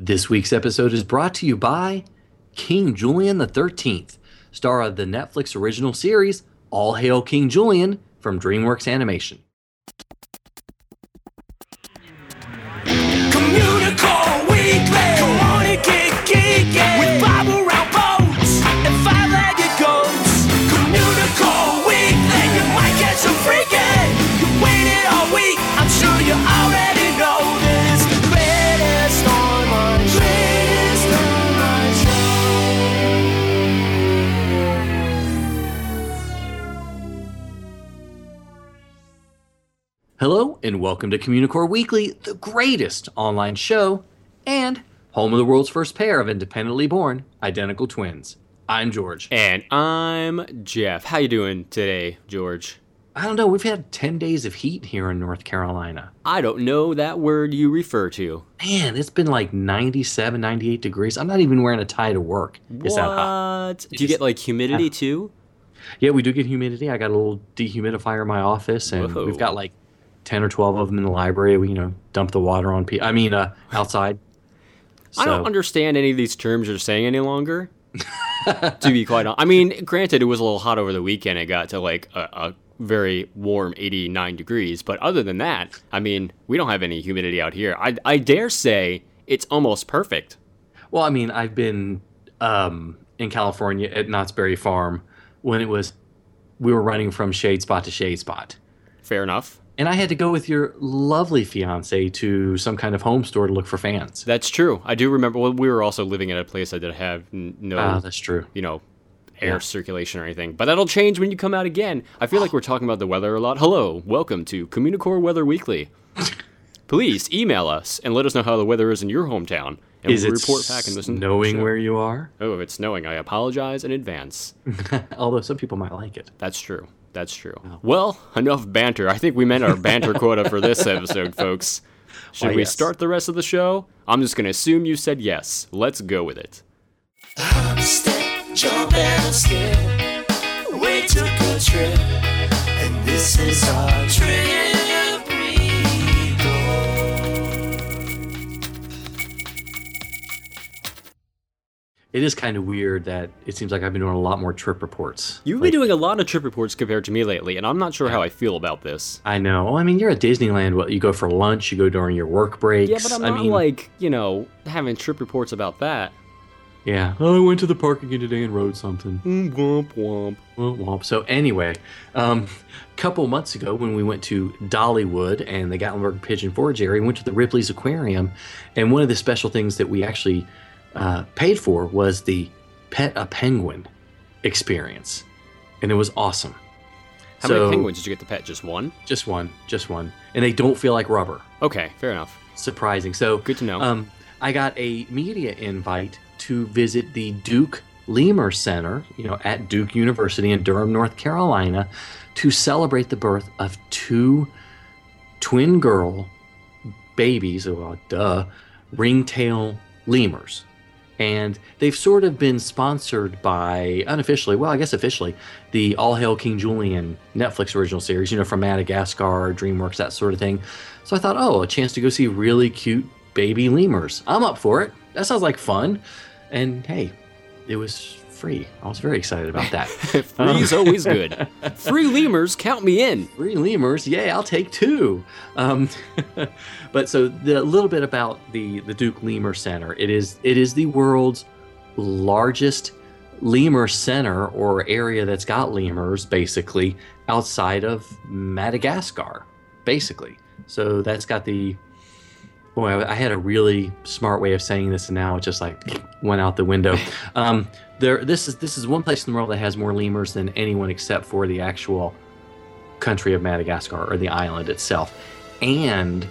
This week's episode is brought to you by King Julien XIII, star of the Netflix original series All Hail King Julien from DreamWorks Animation. Hello, and welcome to Communicore Weekly, the greatest online show and home of the world's first pair of independently born identical twins. I'm George. And I'm Jeff. How you doing today, George? I don't know, we've had 10 days of heat here in North Carolina. I don't know that word you refer to. Man, it's been like 97, 98 degrees. I'm not even wearing a tie to work. It's that hot. What? Do you get like humidity too? Yeah, we do get humidity. I got a little dehumidifier in my office, and Whoa. we've got like 10 or 12 of them in the library. We, you know, dump the water on people. I mean, uh, outside. I don't understand any of these terms you're saying any longer. to be quite honest, I mean, granted, it was a little hot over the weekend. It got to like a, a very warm 89 degrees, but other than that, I mean, we don't have any humidity out here. I, I dare say it's almost perfect. Well, I mean, I've been um, in California at Knott's Berry Farm when it was, we were running from shade spot to shade spot. Fair enough. And I had to go with your lovely fiance to some kind of home store to look for fans. That's true. I do remember. Well, we were also living at a place that did have no Ah, that's true. you know, air Yeah. circulation or anything. But that'll change when you come out again. I feel like we're talking about the weather a lot. Hello, welcome to Communicore Weather Weekly. Please email us and let us know how the weather is in your hometown, and Is we'll it report back and listen. knowing where you are? Oh, if it's snowing, I apologize in advance. Although some people might like it. That's true. That's true. Oh. Well, enough banter. I think we met our banter quota for this episode, folks. Should Why, we yes. start the rest of the show? I'm just going to assume you said yes. Let's go with it. Jump, and skip. We took a trip, and this is our trip. It is kind of weird that it seems like I've been doing a lot more trip reports. You've been doing a lot of trip reports compared to me lately, and I'm not sure how I feel about this. I know. Well, I mean, you're at Disneyland. What you go for lunch? You go during your work breaks. Yeah, but I'm I not mean, like, you know, having trip reports about that. yeah. Oh, I went to the park again today and rode something. Mm, womp womp. Womp womp. So anyway, um, a couple months ago when we went to Dollywood and the Gatlinburg Pigeon Forge area, we went to the Ripley's Aquarium, and one of the special things that we actually uh, paid for was the Pet a Penguin experience, and it was awesome. How So, many penguins did you get to pet? Just one? Just one, just one, and they don't feel like rubber. Okay, fair enough. Surprising. So Good to know. Um, I got a media invite to visit the Duke Lemur Center, you know, at Duke University in Durham, North Carolina, to celebrate the birth of two twin girl babies, well, duh, ringtail lemurs. And they've sort of been sponsored by, unofficially, well, I guess officially, the All Hail King Julien Netflix original series, you know, from Madagascar, DreamWorks, that sort of thing. So I thought, oh, a chance to go see really cute baby lemurs. I'm up for it. That sounds like fun. And hey, it was free. I was very excited about that. Free is always good. Free lemurs, count me in. Free lemurs, yay! I'll take two. Um, but so the little bit about the the Duke Lemur Center. It is it is the world's largest lemur center or area that's got lemurs basically outside of Madagascar, basically. So that's got the boy. I I had a really smart way of saying this, and now it just like went out the window. Um, there, this is this is one place in the world that has more lemurs than anyone except for the actual country of Madagascar or the island itself. And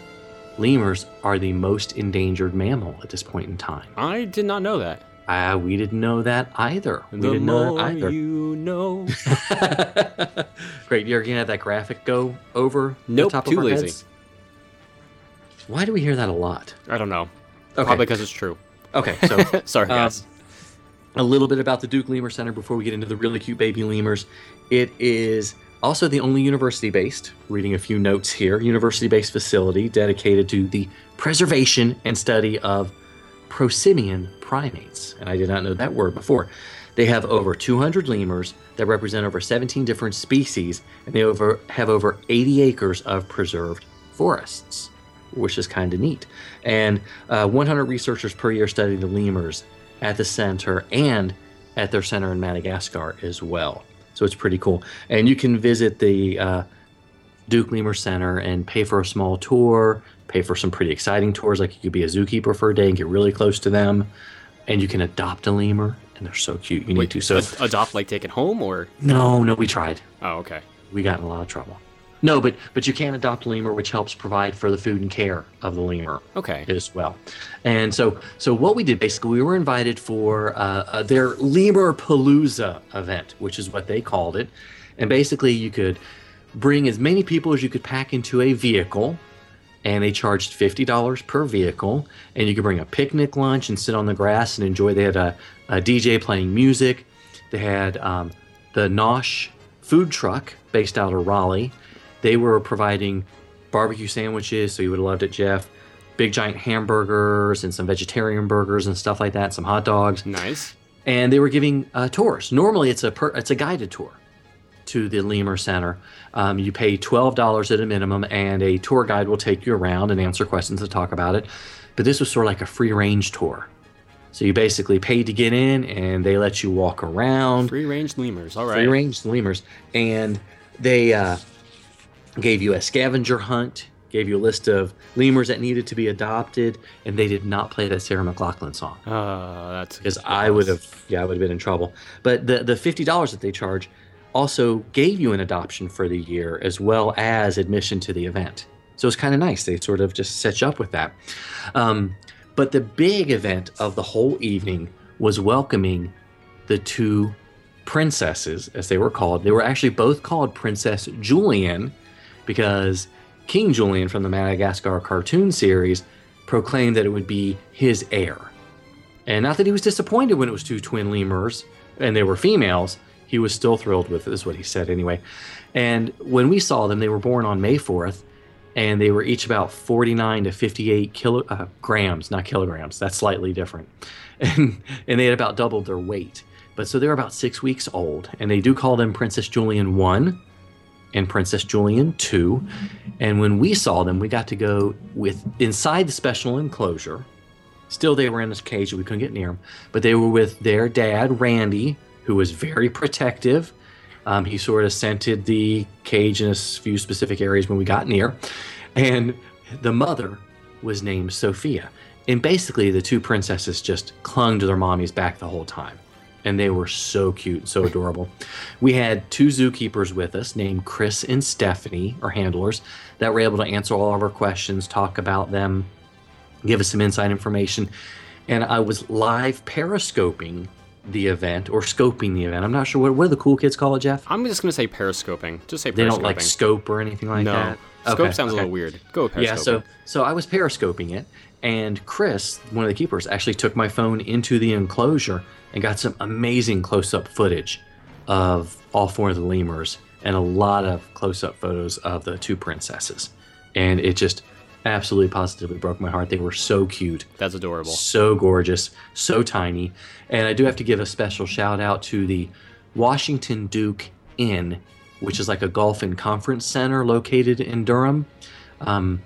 lemurs are the most endangered mammal at this point in time. I did not know that. Uh, we didn't know that either. We the didn't know more that either. you know. Great. You're gonna have that graphic go over Nope, the top too of our lazy. heads? Why do we hear that a lot? I don't know. Okay. Probably because it's true. Okay, so Sorry, Um, guys. A little bit about the Duke Lemur Center before we get into the really cute baby lemurs. It is also the only university based, reading a few notes here, university based facility dedicated to the preservation and study of prosimian primates. And I did not know that word before. They have over 200 lemurs that represent over 17 different species, and they over, have over 80 acres of preserved forests, which is kind of neat. And uh, 100 researchers per year study the lemurs at the center and at their center in Madagascar as well. So it's pretty cool. And you can visit the uh, Duke Lemur Center and pay for a small tour, pay for some pretty exciting tours, like you could be a zookeeper for a day and get really close to them. And you can adopt a lemur, and they're so cute. You need to. So Ad- adopt like take it home or no, no, we tried. oh okay. We got in a lot of trouble. No, but but you can adopt a lemur, which helps provide for the food and care of the lemur Okay. as well. And so, so what we did basically, we were invited for uh, uh, their Lemur Palooza event, which is what they called it. And basically, you could bring as many people as you could pack into a vehicle, and they charged fifty dollars per vehicle. And you could bring a picnic lunch and sit on the grass and enjoy. They had a, a DJ playing music. They had um, the Nosh food truck based out of Raleigh. They were providing barbecue sandwiches, so you would have loved it, Jeff. Big giant hamburgers and some vegetarian burgers and stuff like that, some hot dogs, Nice. and they were giving uh, tours. Normally, it's a per, it's a guided tour to the Lemur Center. Um, you pay twelve dollars at a minimum, and a tour guide will take you around and answer questions and talk about it. But this was sort of like a free range tour. So you basically paid to get in, and they let you walk around Free range lemurs. All right. free range lemurs, and they uh, gave you a scavenger hunt, gave you a list of lemurs that needed to be adopted, and they did not play that Sarah McLachlan song Uh, that's because I would have, yeah, I would have been in trouble. But the the fifty dollars that they charge also gave you an adoption for the year as well as admission to the event. So it's kind of nice. They sort of just set you up with that. Um, but the big event of the whole evening was welcoming the two princesses, as they were called. They were actually both called Princess Julien because King Julien from the Madagascar cartoon series proclaimed that it would be his heir. And not that he was disappointed when it was two twin lemurs and they were females, he was still thrilled with it, is what he said anyway. And when we saw them, they were born on May 4th and they were each about 49 to 58 kilo, uh, grams, not kilograms. That's slightly different. And, and they had about doubled their weight. But so they're about six weeks old. And they do call them Princess Julien 1 and Princess Julien too. And when we saw them, we got to go with inside the special enclosure. Still, they were in this cage we couldn't get near them, but they were with their dad, Randy, who was very protective. Um, he sort of scented the cage in a few specific areas when we got near. And the mother was named Sophia. And basically, the two princesses just clung to their mommy's back the whole time. And they were so cute, so adorable. We had two zookeepers with us named Chris and Stephanie, our handlers, that were able to answer all of our questions, talk about them, give us some inside information. And I was live periscoping the event or scoping the event. I'm not sure what, what do the cool kids call it, Jeff? I'm just gonna say periscoping. Just say periscoping. They don't like scope or anything like no. that. Scope Okay, sounds a little weird. Go with periscoping. Yeah, so so I was periscoping it, and Chris, one of the keepers, actually took my phone into the enclosure and got some amazing close-up footage of all four of the lemurs and a lot of close-up photos of the two princesses, and it just absolutely positively broke my heart. They were so cute, that's adorable. so gorgeous, so tiny. And I do have to give a special shout out to the Washington Duke Inn, which is like a golf and conference center located in Durham. Um,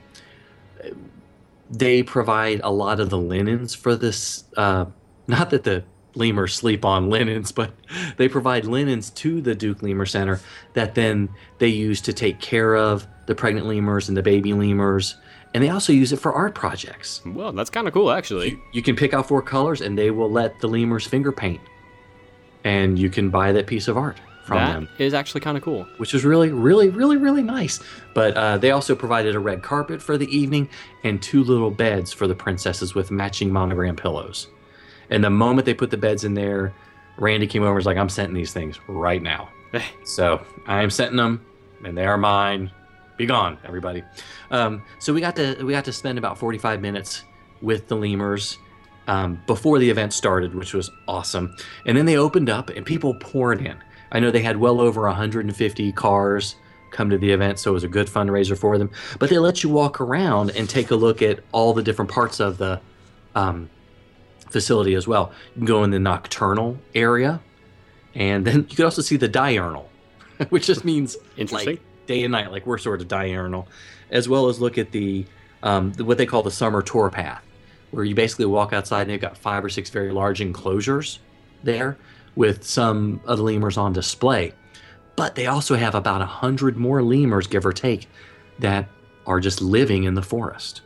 they provide a lot of the linens for this. Uh, not that the lemurs sleep on linens, but they provide linens to the Duke Lemur Center that then they use to take care of the pregnant lemurs and the baby lemurs. And they also use it for art projects. Well, that's kind of cool, actually. You can pick out four colors and they will let the lemurs finger paint. And you can buy that piece of art from That them, is actually kind of cool. which is really, really, really, really nice. But uh, they also provided a red carpet for the evening and two little beds for the princesses with matching monogram pillows. And the moment they put the beds in there, Randy came over and was like, I'm sending these things right now. So I am sending them, and they are mine. Be gone, everybody. Um, so we got to we got to spend about 45 minutes with the lemurs um, before the event started, which was awesome. And then they opened up, and people poured in. I know they had well over 150 cars come to the event, so it was a good fundraiser for them. But they let you walk around and take a look at all the different parts of the um, facility as well. You can go in the nocturnal area, and then you can also see the diurnal, which just means Interesting. like day and night, like we're sort of diurnal, as well as look at the, um, the what they call the summer tour path, where you basically walk outside and they've got five or six very large enclosures there with some of the lemurs on display. But they also have about a hundred more lemurs, give or take, that are just living in the forest.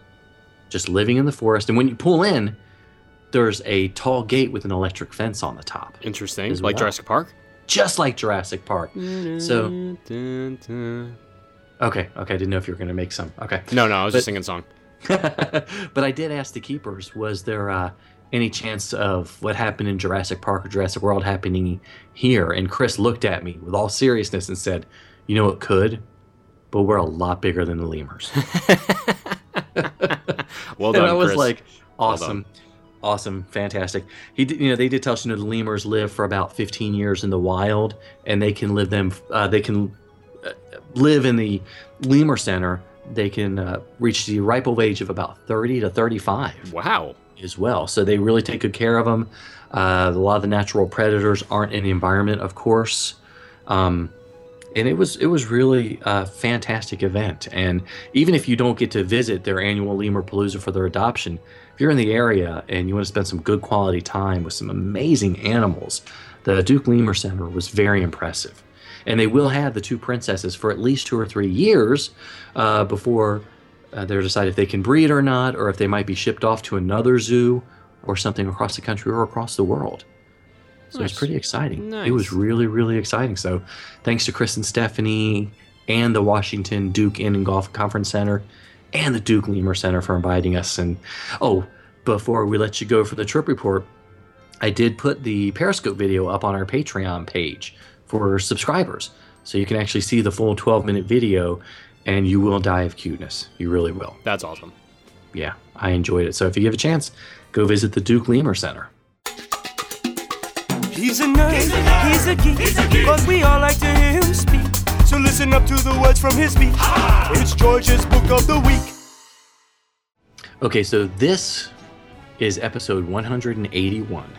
Just living in the forest. And when you pull in, there's a tall gate with an electric fence on the top, Interesting. Like well. Jurassic Park. just like Jurassic Park. So, okay, okay, I didn't know if you were going to make some. Okay. No, no, I was But- just singing a song. but I did ask the keepers, was there uh, any chance of what happened in Jurassic Park or Jurassic World happening here? And Chris looked at me with all seriousness and said, You know, it could, but we're a lot bigger than the lemurs. Well done, and I was Chris. like, Well awesome. Awesome, fantastic. He, did, you know, they did tell us, you know, the lemurs live for about 15 years in the wild, and they can live them. Uh, they can uh, live in the lemur center. They can uh, reach the ripe old age of about 30 to 35 wow. As well. So they really take good care of them. Uh, a lot of the natural predators aren't in the environment, of course. Um, and it was it was really a fantastic event. And even if you don't get to visit their annual lemur palooza for their adoption, if you're in the area and you want to spend some good quality time with some amazing animals, the Duke Lemur Center was very impressive. And they will have the two princesses for at least two or three years uh, before uh, they're decided if they can breed or not, or if they might be shipped off to another zoo or something across the country or across the world. So Nice. it's pretty exciting. It was really, really exciting. So thanks to Chris and Stephanie and the Washington Duke Inn and Golf Conference Center and the Duke Lemur Center for inviting us. And oh, before we let you go for the trip report, I did put the Periscope video up on our Patreon page for subscribers. So you can actually see the full 12 minute video and you will die of cuteness. You really will. That's awesome. Yeah, I enjoyed it. So if you give a chance, go visit the Duke Lemur Center. He's a nerd, he's a geek, but we all like to hear him speak. So listen up to the words from his speech. It's George's Book of the Week. Okay, so this is episode 181.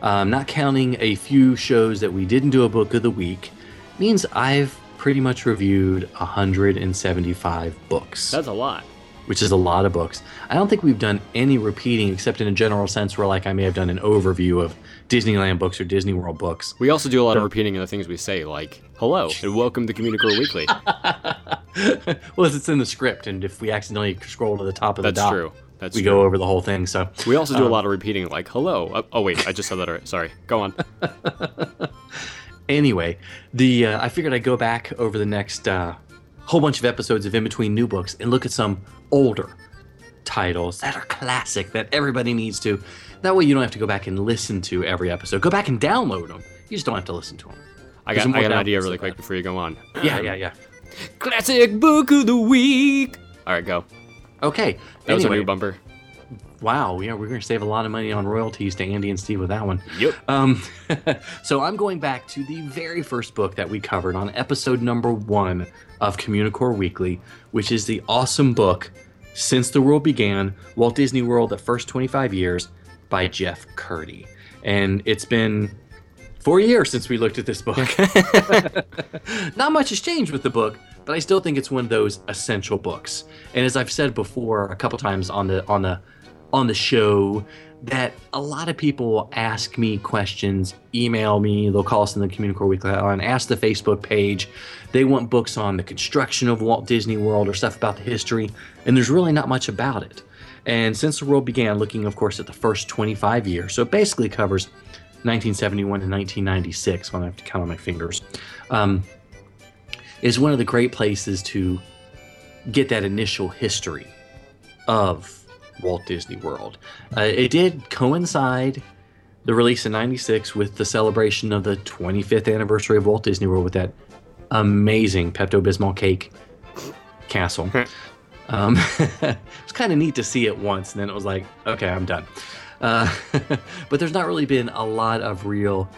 Um, not counting a few shows that we didn't do a book of the week, means I've pretty much reviewed 175 books, That's a lot. which is a lot of books. I don't think we've done any repeating except in a general sense where, like, I may have done an overview of Disneyland books or Disney World books. We also do a lot of repeating of the things we say, like "Hello" and "Welcome to Communicore Weekly." well, it's in the script, and if we accidentally scroll to the top of the That's doc, true. That's we true. go over the whole thing. So We also do a Um, lot of repeating, like "Hello." Oh, oh, wait, I just said that. Already. Sorry. Go on. Anyway, the uh, I figured I'd go back over the next uh, whole bunch of episodes of In Between New Books and look at some older titles that are classic that everybody needs to. That way, you don't have to go back and listen to every episode. Go back and download them. You just don't have to listen to them. I got, I got an idea really quick before you go on. Yeah, yeah, yeah. Classic book of the week. All right, go. Okay. That was our anyway, new bumper. Wow. Yeah, we're gonna save a lot of money on royalties to Andy and Steve with that one. Yep. Um, so I'm going back to the very first book that we covered on episode number one of Communicore Weekly, which is the awesome book "Since the World Began: Walt Disney World: The First 25 Years" by Jeff Kurtti. And it's been four years since we looked at this book. Not much has changed with the book, but I still think it's one of those essential books. And as I've said before a couple times on the on the on the show, that a lot of people ask me questions, email me, they'll call us in the Communicore Weekly on, ask the Facebook page. They want books on the construction of Walt Disney World or stuff about the history, and there's really not much about it. And since the world began, looking, of course, at the first 25 years, so it basically covers 1971 to 1996 when I have to count on my fingers, um, is one of the great places to get that initial history of Walt Disney World. Uh, it did coincide the release in 96 with the celebration of the 25th anniversary of Walt Disney World with that amazing Pepto Bismol cake castle. um, it's kind of neat to see it once, and then it was like, okay, I'm done. Uh, but there's not really been a lot of real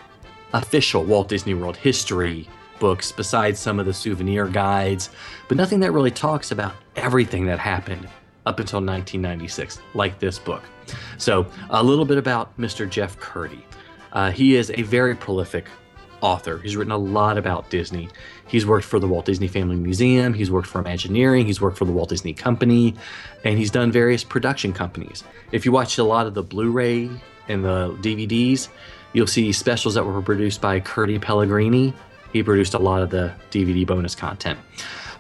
official Walt Disney World history books besides some of the souvenir guides, but nothing that really talks about everything that happened up until 1996, like this book. So, a little bit about Mr. Jeff Kurtti. Uh, he is a very prolific author. He's written a lot about Disney. He's worked for the Walt Disney Family Museum, he's worked for Imagineering, he's worked for the Walt Disney Company, and he's done various production companies. If you watch a lot of the Blu ray and the DVDs, you'll see specials that were produced by Kurtti Pellegrini. He produced a lot of the DVD bonus content.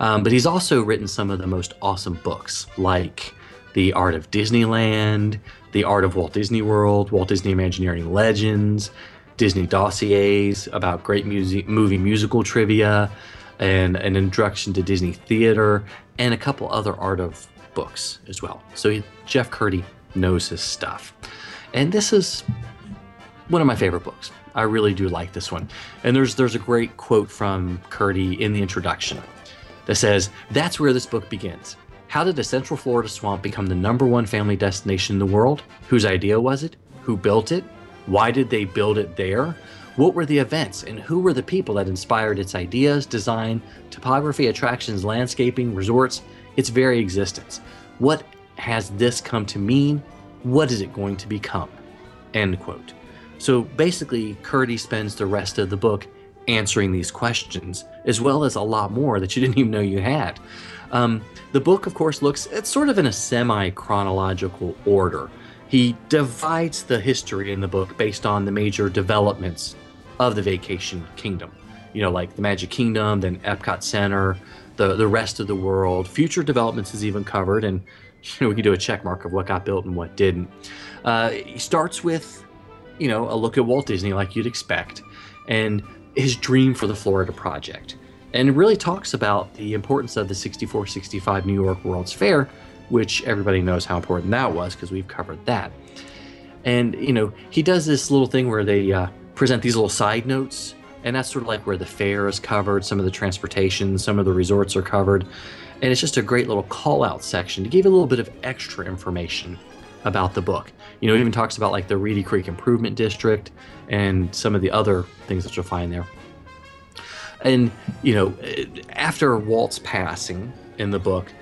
Um, but he's also written some of the most awesome books, like The Art of Disneyland, The Art of Walt Disney World, Walt Disney Imagineering Legends, Disney dossiers about great music, movie musical trivia, and an introduction to Disney theater, and a couple other art of books as well. So he, Jeff Kurtti knows his stuff. And this is one of my favorite books. I really do like this one. And there's there's a great quote from Kurtti in the introduction that says, "That's where this book begins. How did a Central Florida swamp become the number one family destination in the world? Whose idea was it? Who built it? Why did they build it there? What were the events and who were the people that inspired its ideas, design, topography, attractions, landscaping, resorts, its very existence? What has this come to mean? What is it going to become?" End quote. So basically, Kurtti spends the rest of the book answering these questions, as well as a lot more that you didn't even know you had. Um, the book, of course, looks it's sort of in a semi chronological order. He divides the history in the book based on the major developments of the Vacation Kingdom. You know, like the Magic Kingdom, then Epcot Center, the the rest of the world. Future developments is even covered, and you know we can do a check mark of what got built and what didn't. Uh, he starts with you know, a look at Walt Disney like you'd expect, and his dream for the Florida project. And it really talks about the importance of the 64 65 New York World's Fair, which everybody knows how important that was because we've covered that. And, you know, he does this little thing where they uh, present these little side notes, and that's sort of like where the fair is covered, some of the transportation, some of the resorts are covered. And it's just a great little call out section to give you a little bit of extra information about the book. You know, it even talks about like the Reedy Creek Improvement District and some of the other things that you'll find there. And you know, after Walt's passing in the book,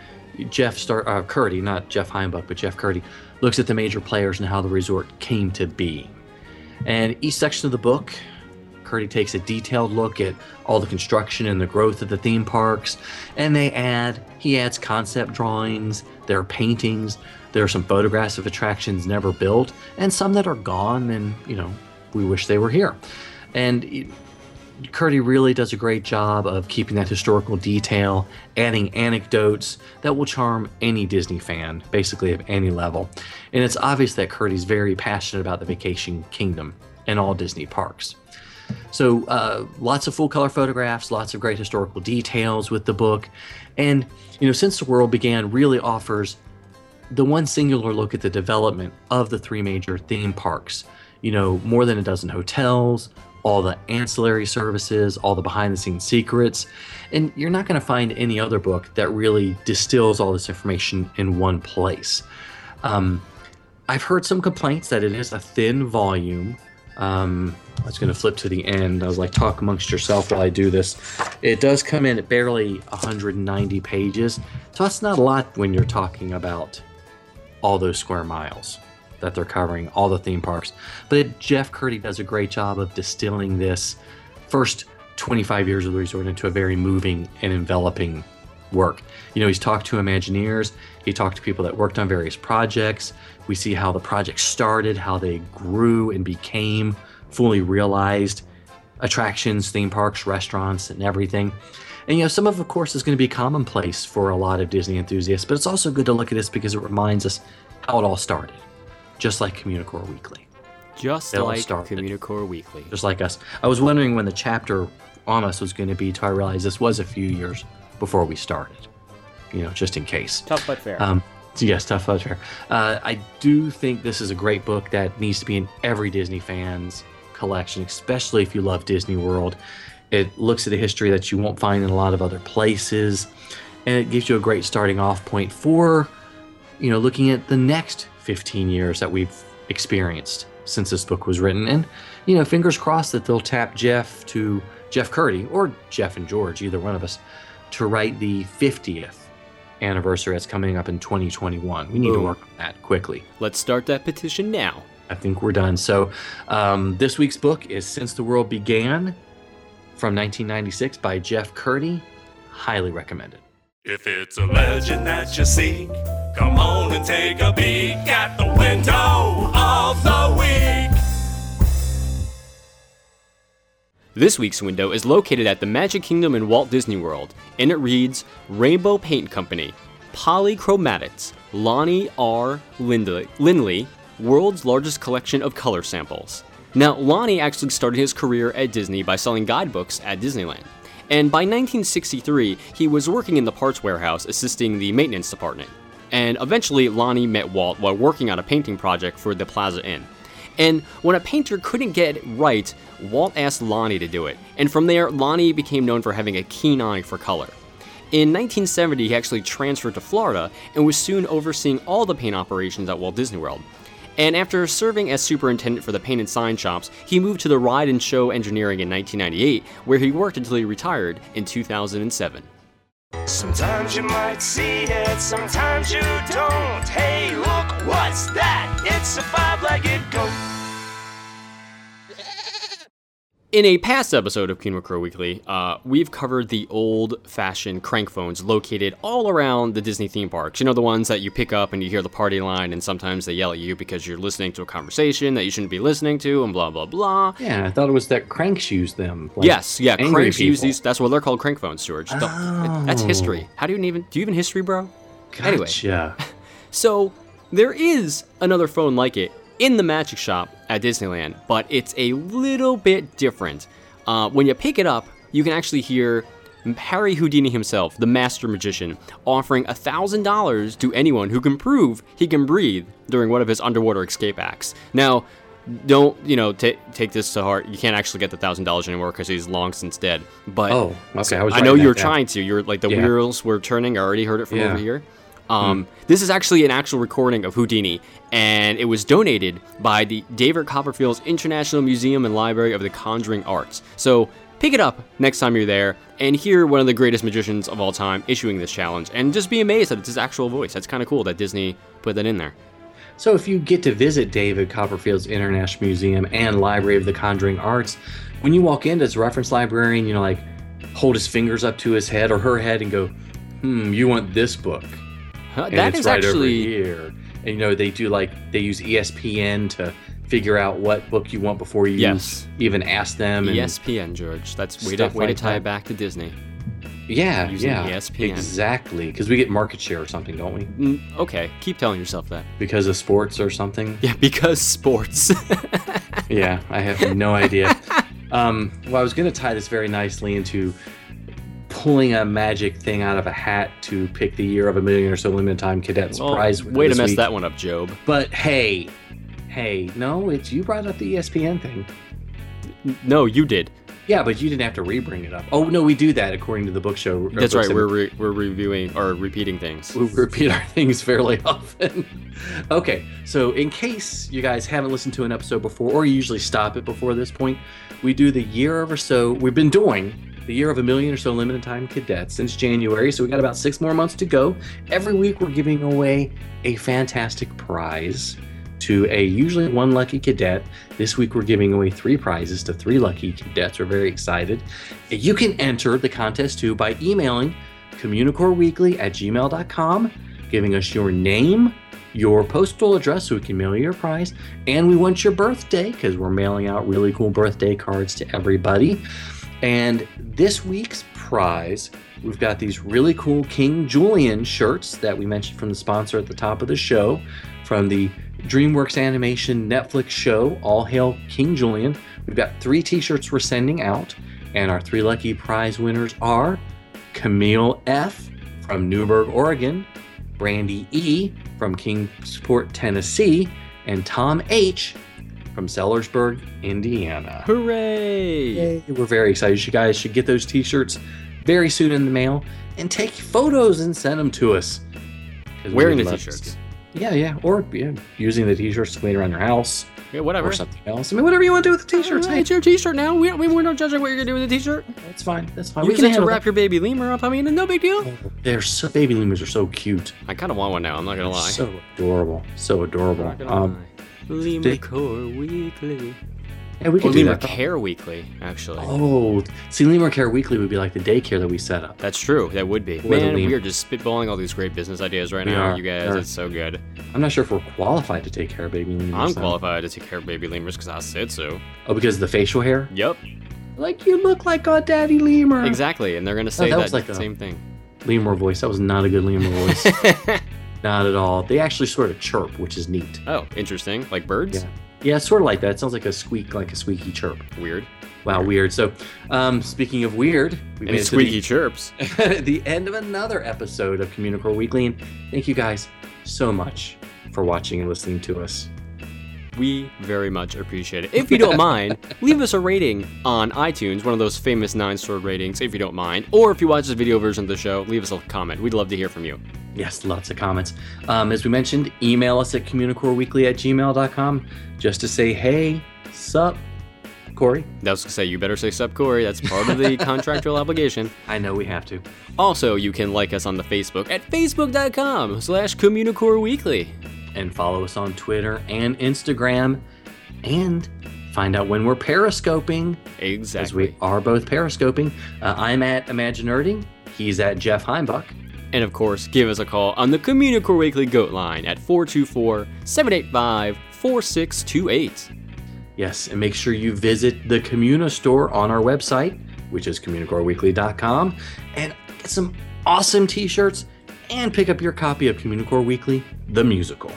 Jeff start uh, Kurtti, not Jeff Heimbuch, but Jeff Kurtti, looks at the major players and how the resort came to be. And each section of the book, Kurtti takes a detailed look at all the construction and the growth of the theme parks, and they add he adds concept drawings, there are paintings, there are some photographs of attractions never built, and some that are gone, and you know, we wish they were here. And it, Kurtti really does a great job of keeping that historical detail, adding anecdotes that will charm any Disney fan, basically of any level. And it's obvious that Kurtti's very passionate about the Vacation Kingdom and all Disney parks. So, uh, lots of full color photographs, lots of great historical details with the book. And, you know, Since the World Began really offers the one singular look at the development of the three major theme parks. You know, more than a dozen hotels, all the ancillary services, all the behind the scenes secrets. And you're not going to find any other book that really distills all this information in one place. Um, I've heard some complaints that it is a thin volume. Um, I was going to flip to the end. I was like, talk amongst yourself while I do this. It does come in at barely 190 pages. So that's not a lot when you're talking about all those square miles that they're covering, all the theme parks. But it, Jeff Kurtti does a great job of distilling this first 25 years of the resort into a very moving and enveloping work. You know, he's talked to Imagineers, he talked to people that worked on various projects. We see how the project started, how they grew and became fully realized attractions, theme parks, restaurants, and everything. And you know, some of, of course, is going to be commonplace for a lot of Disney enthusiasts, but it's also good to look at this because it reminds us how it all started, just like Communicore Weekly. Just It like started. Communicore Weekly. Just like us. I was wondering when the chapter on us was going to be, till I realized this was a few years before we started. You know, just in case. Tough but fair. Um, yes, tough but fair. Uh, I do think this is a great book that needs to be in every Disney fan's collection, especially if you love Disney World. It looks at a history that you won't find in a lot of other places, and it gives you a great starting off point for, you know, looking at the next 15 years that we've experienced since this book was written. And, you know, fingers crossed that they'll tap Jeff to Jeff Kurtti or Jeff and George, either one of us, to write the 50th anniversary that's coming up in 2021. We need to work on that quickly. Let's start that petition now. I think we're done. So, um, this week's book is Since the World Began from 1996 by Jeff Kurtti. Highly recommended. If it's a legend that you seek, come on and take a peek at the window of the week. This week's window is located at the Magic Kingdom in Walt Disney World, and it reads Rainbow Paint Company, Polychromatics, Lonnie R. Lindley, Lindley, world's largest collection of color samples. Now, Lonnie actually started his career at Disney by selling guidebooks at Disneyland. And by 1963, he was working in the parts warehouse assisting the maintenance department. And eventually, Lonnie met Walt while working on a painting project for the Plaza Inn. And when a painter couldn't get it right, Walt asked Lonnie to do it. And from there, Lonnie became known for having a keen eye for color. In 1970, he actually transferred to Florida and was soon overseeing all the paint operations at Walt Disney World. And after serving as superintendent for the paint and sign shops, he moved to the ride and show engineering in 1998, where he worked until he retired in 2007. Sometimes you might see it, sometimes you don't. Hey, look, what's that? It's a five legged goat. In a past episode of Communicore Weekly, uh, we've covered the old-fashioned crank phones located all around the Disney theme parks. You know, the ones that you pick up and you hear the party line, and sometimes they yell at you because you're listening to a conversation that you shouldn't be listening to, and blah blah blah. Yeah, I thought it was that cranks use them. like yes, yeah, cranks use these. That's what they're called, crank phones, George. Oh. That's history. How do you even do you even history, bro? Anyway, Gotcha. so there is another phone like it in the magic shop at Disneyland, but it's a little bit different. Uh, when you pick it up, you can actually hear Harry Houdini himself, the master magician, offering $1,000 to anyone who can prove he can breathe during one of his underwater escape acts. Now, don't you know ta take this to heart you can't actually get the thousand dollars anymore because he's long since dead but Oh, okay. I was. I know you were trying to. You're like the Yeah. wheels were turning. I already heard it from Yeah. Over here. Um, This is actually an actual recording of Houdini, and it was donated by the David Copperfield's International Museum and Library of the Conjuring Arts. So pick it up next time you're there and hear one of the greatest magicians of all time issuing this challenge, and just be amazed that it's his actual voice. That's kind of cool that Disney put that in there. So if you get to visit David Copperfield's International Museum and Library of the Conjuring Arts, when you walk in as a reference librarian, you know, like hold his fingers up to his head or her head and go, "Hmm, you want this book?" Huh, And that is right actually here. And you know, they do like they use ESPN to figure out what book you want before you Yes. even ask them. And ESPN, George. That's way to way like to tie it back to Disney. Yeah, using yeah, ESPN. exactly. Because we get market share or something, don't we? Mm, okay, keep telling yourself that. Because of sports or something. Yeah, because sports. Yeah, I have no idea. Um, well, I was going to tie this very nicely into pulling a magic thing out of a hat to pick the year of a million or so limited time cadet Well, surprise. way to mess week. that one up, Job. But hey, hey, no, it's you brought up the ESPN thing. No, you did. Yeah, but you didn't have to re-bring it up. Oh no, we do that according to the book show. Uh, That's right. We're re- we're reviewing or repeating things. we repeat our things fairly often. okay, so in case you guys haven't listened to an episode before, or you usually stop it before this point, we do the year of or so. We've been doing the year of a million or so limited time cadets since January, so we got about six more months to go. Every week we're giving away a fantastic prize to a usually one lucky cadet. This week we're giving away three prizes to three lucky cadets. We're very excited. You can enter the contest too by emailing communicoreweekly at gmail.com, giving us your name, your postal address so we can mail you your prize, and we want your birthday because we're mailing out really cool birthday cards to everybody. And this week's prize, we've got these really cool King Julien shirts that we mentioned from the sponsor at the top of the show from the DreamWorks Animation Netflix show, All Hail King Julien. We've got three t shirts we're sending out, and our three lucky prize winners are Camille F. from Newberg, Oregon, Brandy E. from Kingsport, Tennessee, and Tom H. from Sellersburg, Indiana. Hooray! Yay, We're very excited. You guys should get those t-shirts very soon in the mail and take photos and send them to us. Wearing the t-shirts. Yeah, yeah. Or yeah, using the t-shirts to clean around your house Yeah, whatever. or something else. I mean, whatever you want to do with the t-shirts. Hey, it's your t-shirt now. We, we, we're not judging what you're gonna do with the t-shirt. that's fine. That's fine. We we can can to wrap your baby lemur up. I mean, no big deal. that. They're so baby lemurs are so cute. I kind of want one now. I'm not gonna lie. So adorable. So adorable. Um, lie. Lemur they- Core Weekly. yeah, we Or could do Lemur that. Care Weekly, actually. Oh, see, Lemur Care Weekly would be like the daycare that we set up. That's true. That would be. the Man, lemur. we are just spitballing all these great business ideas right We now, are. you guys. Are. It's so good. I'm not sure if we're qualified to take care of baby lemurs. I'm though. qualified to take care of baby lemurs because I said so. Oh, because of the facial hair? Yep, Like, you look like a daddy lemur. exactly. And they're gonna oh, say that that, was like a- same thing. Lemur voice. That was not a good lemur voice. not at all. They actually sort of chirp, which is neat. oh, interesting. Like birds. Yeah. Yeah, sort of like that. It sounds like a squeak, like a squeaky chirp. Weird. Wow, weird. So, um, speaking of weird, we And squeaky chirps. the, the end of another episode of Communicore Weekly, and thank you guys so much for watching and listening to us. We very much appreciate it. If you don't mind, leave us a rating on iTunes, one of those famous nine star ratings, if you don't mind. Or if you watch the video version of the show, leave us a comment. We'd love to hear from you. Yes, lots of comments. Um, as we mentioned, email us at communicoreweekly at gmail.com just to say, hey, sup, Corey. That was to say, you better say sup, Corey. That's part of the contractual obligation. I know we have to. Also, you can like us on the Facebook at facebook.com slash Communicore Weekly. And follow us on Twitter and Instagram and find out when we're periscoping, Exactly. as we are both periscoping. Uh, I'm at Imaginerding. He's at Jeff Heimbuch. And of course, give us a call on the Communicore Weekly Goat line at 424 785 4628. Yes, and make sure you visit the Communa store on our website, which is communicoreweekly.com, and get some awesome t-shirts and pick up your copy of Communicore Weekly, the musical.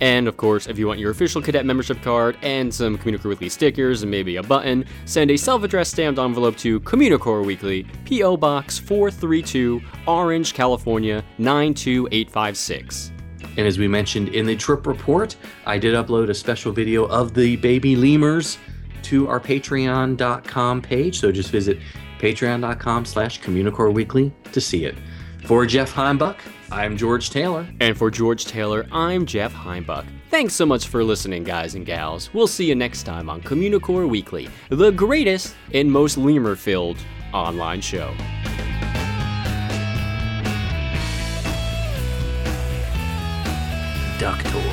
And of course, if you want your official cadet membership card and some Communicore Weekly stickers and maybe a button, send a self addressed stamped envelope to Communicore Weekly, P.O. Box 432, Orange, California 92856. And as we mentioned in the trip report, I did upload a special video of the baby lemurs to our patreon.com page. So just visit patreon.com slash Communicore Weekly to see it. For Jeff Heimbuch, I'm George Taylor. And for George Taylor, I'm Jeff Heimbuch. Thanks so much for listening, guys and gals. We'll see you next time on Communicore Weekly, the greatest and most lemur filled online show. Duck Tour.